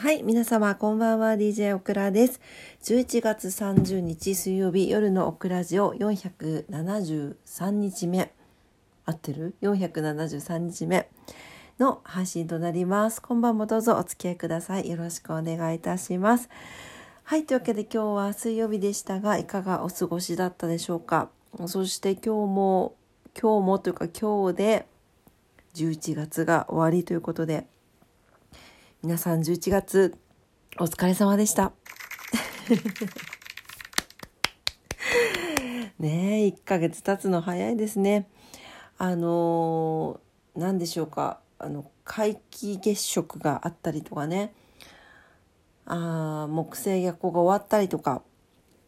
はい、皆様こんばんは DJ オクラです。11月30日水曜日夜のオクラジオ473日目合ってる ?473 日目の配信となります。今晩もどうぞお付き合いください。よろしくお願いいたします。はい、というわけで今日は水曜日でしたがいかがお過ごしだったでしょうか？そして今日も今日もというか今日で11月が終わりということで皆さん11月お疲れ様でした。ねえ1ヶ月経つの早いですね。あの何でしょうかあの皆既月食があったりとかねあ木星逆行が終わったりとか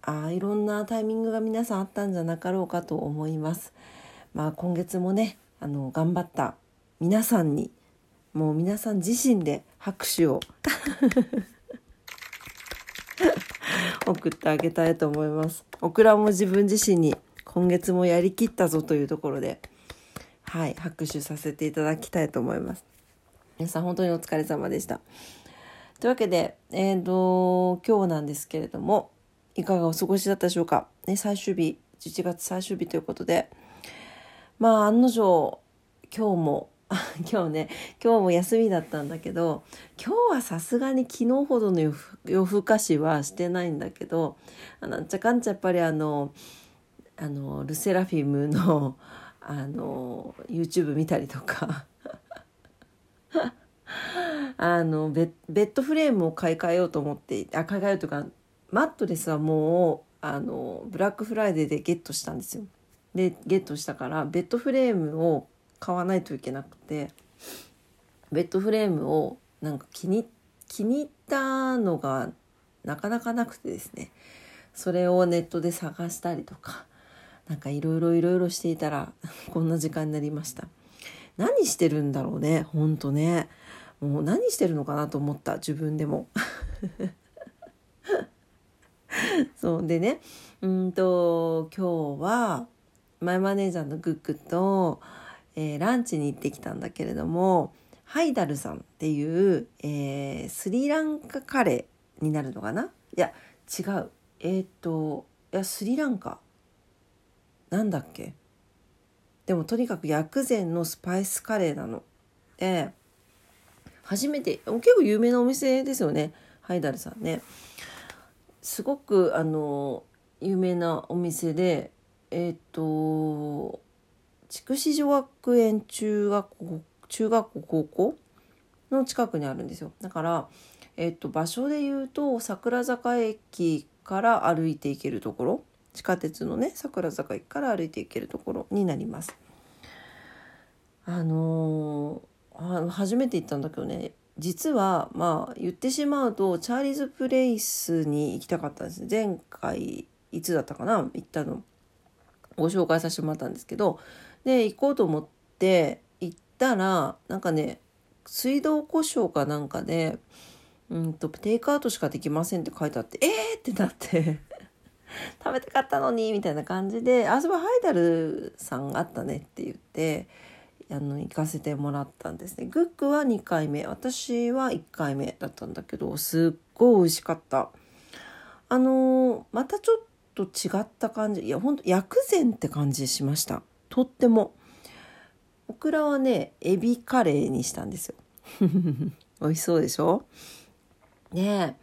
あいろんなタイミングが皆さんあったんじゃなかろうかと思います。まあ今月もねあの頑張った皆さんにもう皆さん自身で拍手を 送ってあげたいと思います。オクラも自分自身に今月もやりきったぞというところで、はい、拍手させていただきたいと思います。皆さん本当にお疲れ様でした。というわけで、えーと、今日なんですけれども、いかがお過ごしだったでしょうか？ね、最終日、11月最終日ということで、まあ案の定、今日も 今日ね今日も休みだったんだけど今日はさすがに昨日ほどの夜更かしはしてないんだけどあなんちゃかんちゃやっぱりあのあのルセラフィムのあの YouTube 見たりとか あのベベッドフレームを買い替えようと思ってあ買い替えようというかマットレスはもうあのブラックフライデーでゲットしたんですよ。でゲットしたからベッドフレームを買わないといけなくてベッドフレームをなんか気に気に入ったのがなかなかなくてですね。それをネットで探したりとかなんかいろいろいろいろしていたらこんな時間になりました。何してるんだろうねほんとね。もう何してるのかなと思った自分でも。そうでね。うんと今日はマイマネージャーのグッグとえー、ランチに行ってきたんだけれどもハイダルさんっていう、えー、スリランカカレーになるのかな？いや違うえっ、といやスリランカなんだっけ？でもとにかく薬膳のスパイスカレーなの。で初めて結構有名なお店ですよね？ハイダルさんね。すごくあの有名なお店でえっ、と筑紫女学園中学校中学校高校の近くにあるんですよ。だから、えっと、場所で言うと桜坂駅から歩いて行けるところ。地下鉄のね桜坂駅から歩いて行けるところになります。あのー、初めて行ったんだけどね。実はまあ言ってしまうとチャーリーズ・プレイスに行きたかったんです前回いつだったかな？行ったの。ご紹介させてもらったんですけどで行こうと思って行ったらなんかね水道故障かなんかでうんとテイクアウトしかできませんって書いてあってえーってなって 食べたかったのにみたいな感じで「あそこハイダルさんあったね」って言ってあの行かせてもらったんですね。グックは2回目私は1回目だったんだけどすっごい美味しかった。あのまたちょっと違った感じいやほんと薬膳って感じしました。とっても。オクラはねエビカレーにしたんですよ。美味しそうでしょ？ね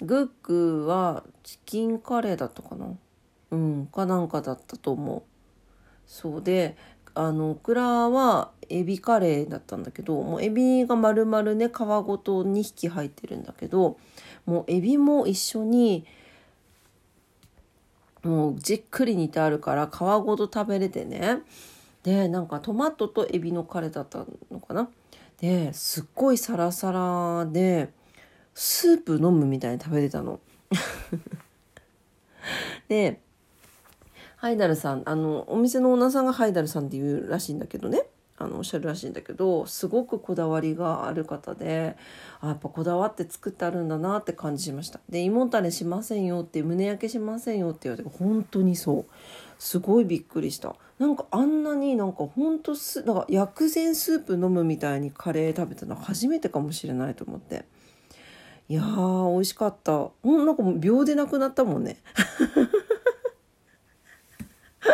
え。グックはチキンカレーだったかな？うんかなんかだったと思う。そうであのオクラはエビカレーだったんだけどもうエビが丸々ね皮ごと2匹入ってるんだけどもうエビも一緒にもうじっくり煮てあるから皮ごと食べれてね。でなんかトマトとエビのカレーだったのかな。ですっごいサラサラでスープ飲むみたいに食べてたの。でハイダルさんあのお店のオーナーさんがハイダルさんっていうらしいんだけどね。あのおっしゃるらしいんだけどすごくこだわりがある方であやっぱこだわって作ってあるんだなって感じしました。で胃もたれしませんよって胸焼けしませんよって言われて本当にそう。すごいびっくりした。なんかあんなになんか本当すなんか薬膳スープ飲むみたいにカレー食べたの初めてかもしれないと思って。いやー美味しかった。ほんなんかもう秒でなくなったもんね。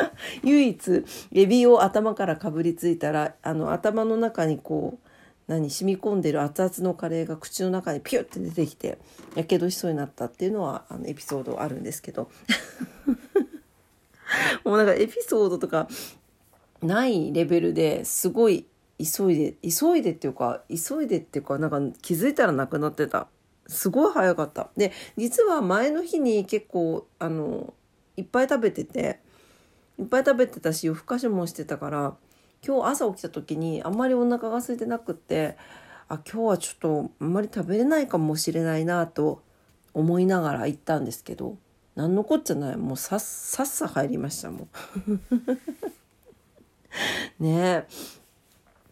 唯一エビを頭からかぶりついたらあの頭の中にこう何染み込んでる熱々のカレーが口の中にピュッて出てきてやけどしそうになったっていうのはあのエピソードあるんですけど。もうなんかエピソードとかないレベルですごい急いで急いでっていうか急いでっていうかなんか気づいたらなくなってた。すごい早かった。で実は前の日に結構あのいっぱい食べてていっぱい食べてたし夜更かしもしてたから今日朝起きた時にあんまりお腹が空いてなくってあ今日はちょっとあんまり食べれないかもしれないなと思いながら行ったんですけど何のこっちゃない。もうさっさっさ入りましたもん ねえ。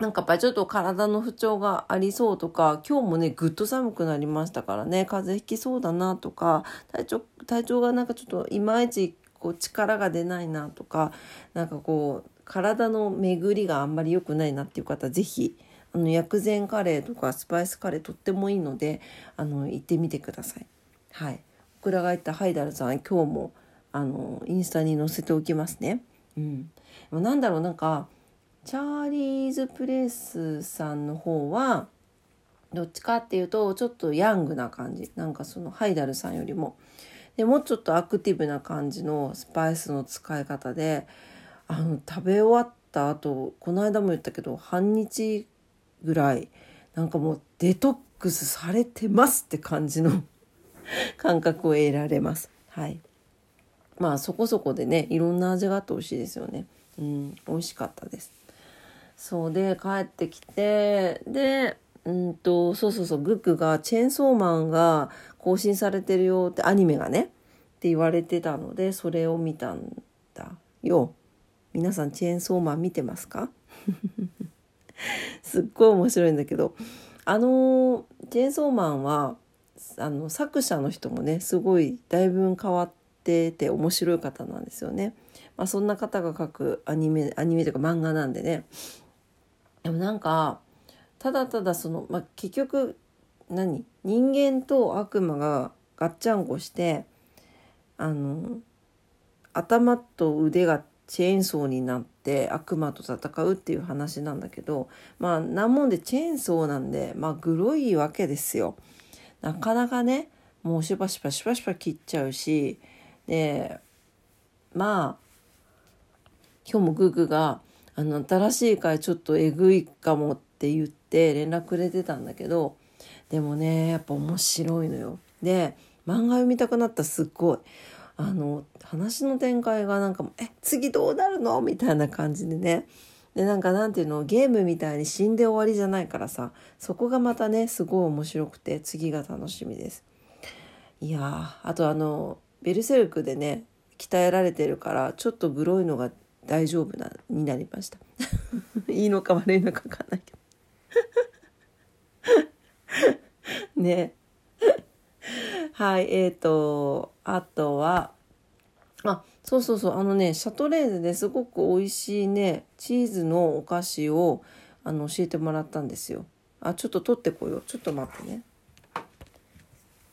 なんかやっぱりちょっと体の不調がありそうとか今日もねぐっと寒くなりましたからね風邪ひきそうだなとか体調体調がなんかちょっといまいちこう力が出ないなとかなんかこう体の巡りがあんまり良くないなっていう方是非あの薬膳カレーとかスパイスカレーとってもいいのであの行ってみてください。はい、オクラが言ったハイダルさん今日もあのインスタに載せておきますね。うん、なんだろうなんかチャーリーズ・プレスさんの方はどっちかっていうとちょっとヤングな感じなんかそのハイダルさんよりもでもうちょっとアクティブな感じのスパイスの使い方であの食べ終わった後この間も言ったけど半日ぐらいなんかもうデトックスされてますって感じの 感覚を得られます。はい。まあそこそこでねいろんな味があって美味しいですよね。うん美味しかったです。そうで帰ってきてでうんとそうそうそうグッグがチェーンソーマンが更新されてるよってアニメがねって言われてたのでそれを見たんだよ。皆さんチェーンソーマン見てますか？すっごい面白いんだけどあのチェーンソーマンはあの作者の人もねすごいだいぶ変わってて面白い方なんですよね。まあ、そんな方が描くアニメアニメというか漫画なんでねでもなんかただただその、まあ、結局何？人間と悪魔がガッチャンコしてあの頭と腕がチェーンソーになって悪魔と戦うっていう話なんだけどまあなもんでチェーンソーなんでまあグロいわけですよ。なかなかねもうシュパシュパシュパシュパ切っちゃうしでまあ今日もグーグーがあの新しい回ちょっとえぐいかもって言って連絡くれてたんだけどでもねやっぱ面白いのよ。で漫画読みたくなったすっごい。あの話の展開がなんか「え次どうなるの?」みたいな感じでねでなんかなんていうの？ゲームみたいに死んで終わりじゃないからさそこがまたねすごい面白くて次が楽しみです。いやあとあのベルセルクでね鍛えられてるからちょっとグロいのが大丈夫なになりました いいのか悪いのか分かんないけど ね。はいえーとあとはあそうそうそうあのねシャトレーゼですごく美味しいねチーズのお菓子をあの教えてもらったんですよ。あちょっと取ってこよう。ちょっと待ってね。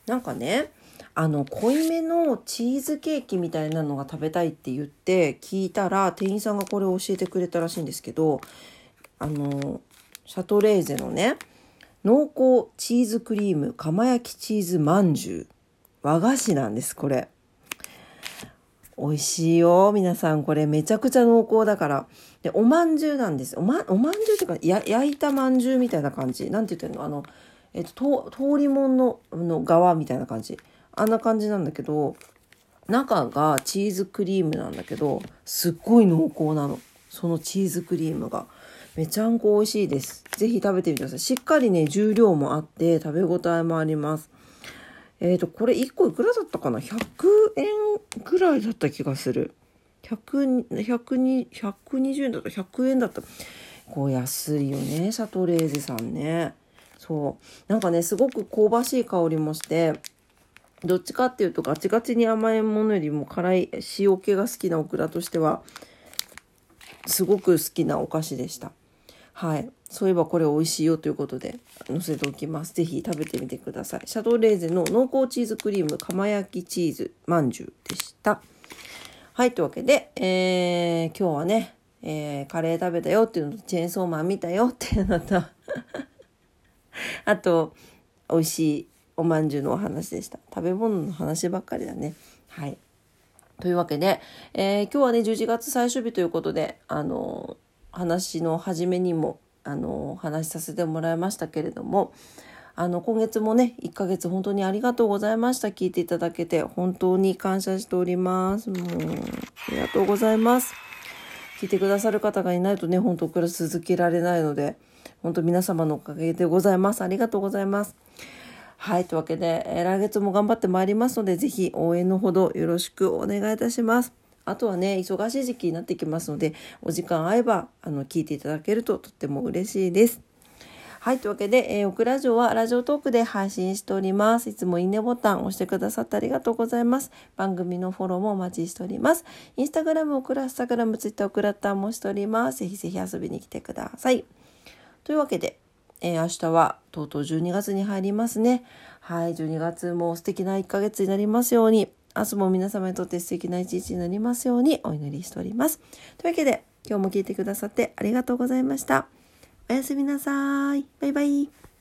なんかねあの濃いめのチーズケーキみたいなのが食べたいって言って聞いたら店員さんがこれを教えてくれたらしいんですけどあのシャトレーゼのね濃厚チーズクリーム釜焼きチーズまんじゅう。和菓子なんですこれ。美味しいよ皆さん。これめちゃくちゃ濃厚だから。でおまんじゅうなんです。おまおまんじゅうっていうかや焼いたまんじゅうみたいな感じ。なんて言ってるの？あのえっと通りもんのの側みたいな感じ。あんな感じなんだけど中がチーズクリームなんだけどすっごい濃厚なの。そのチーズクリームが。めちゃんこ美味しいです。是非食べてみてください。しっかりね重量もあって食べ応えもあります。えっ、ー、とこれ1個いくらだったかな？100円ぐらいだった気がする。100 120, 120円だった？100円だった。こう安いよねシャトレーゼさんね。そう。なんかねすごく香ばしい香りもしてどっちかっていうとガチガチに甘いものよりも辛い塩気が好きなオクラとしてはすごく好きなお菓子でした。はい。そういえばこれ美味しいよということで載せておきます。ぜひ食べてみてください。シャトレーゼの濃厚チーズクリーム釜焼きチーズまんじゅうでした。はい、というわけで、えー、今日はね、えー、カレー食べたよっていうのと、チェーンソーマン見たよっていうのと あと、美味しいおまんじゅうのお話でした。食べ物の話ばっかりだね。はい。というわけで、えー、今日はね、11月最終日ということで、あの話の初めにも、あの話させてもらいましたけれども、あの今月もね1ヶ月本当にありがとうございました聞いていただけて本当に感謝しておりますもうありがとうございます聞いてくださる方がいないとね本当暮らし続けられないので本当皆様のおかげでございますありがとうございますはい。というわけで、え来月も頑張ってまいりますので、ぜひ応援のほどよろしくお願いいたします。あとはね、忙しい時期になってきますので、お時間合えば、あの、聞いていただけるととっても嬉しいです。はい。というわけで、えー、オクラジオはラジオトークで配信しております。いつもいいねボタン押してくださってありがとうございます。番組のフォローもお待ちしております。インスタグラム、オクラスタグラム、ツイッター、オクラッターもしております。ぜひぜひ遊びに来てください。というわけで、えー、明日はとうとう12月に入りますね。はい、12月も素敵な1ヶ月になりますように、明日も皆様にとって素敵な一日になりますようにお祈りしております。というわけで、今日も聞いてくださってありがとうございました。おやすみなさい。バイバイ。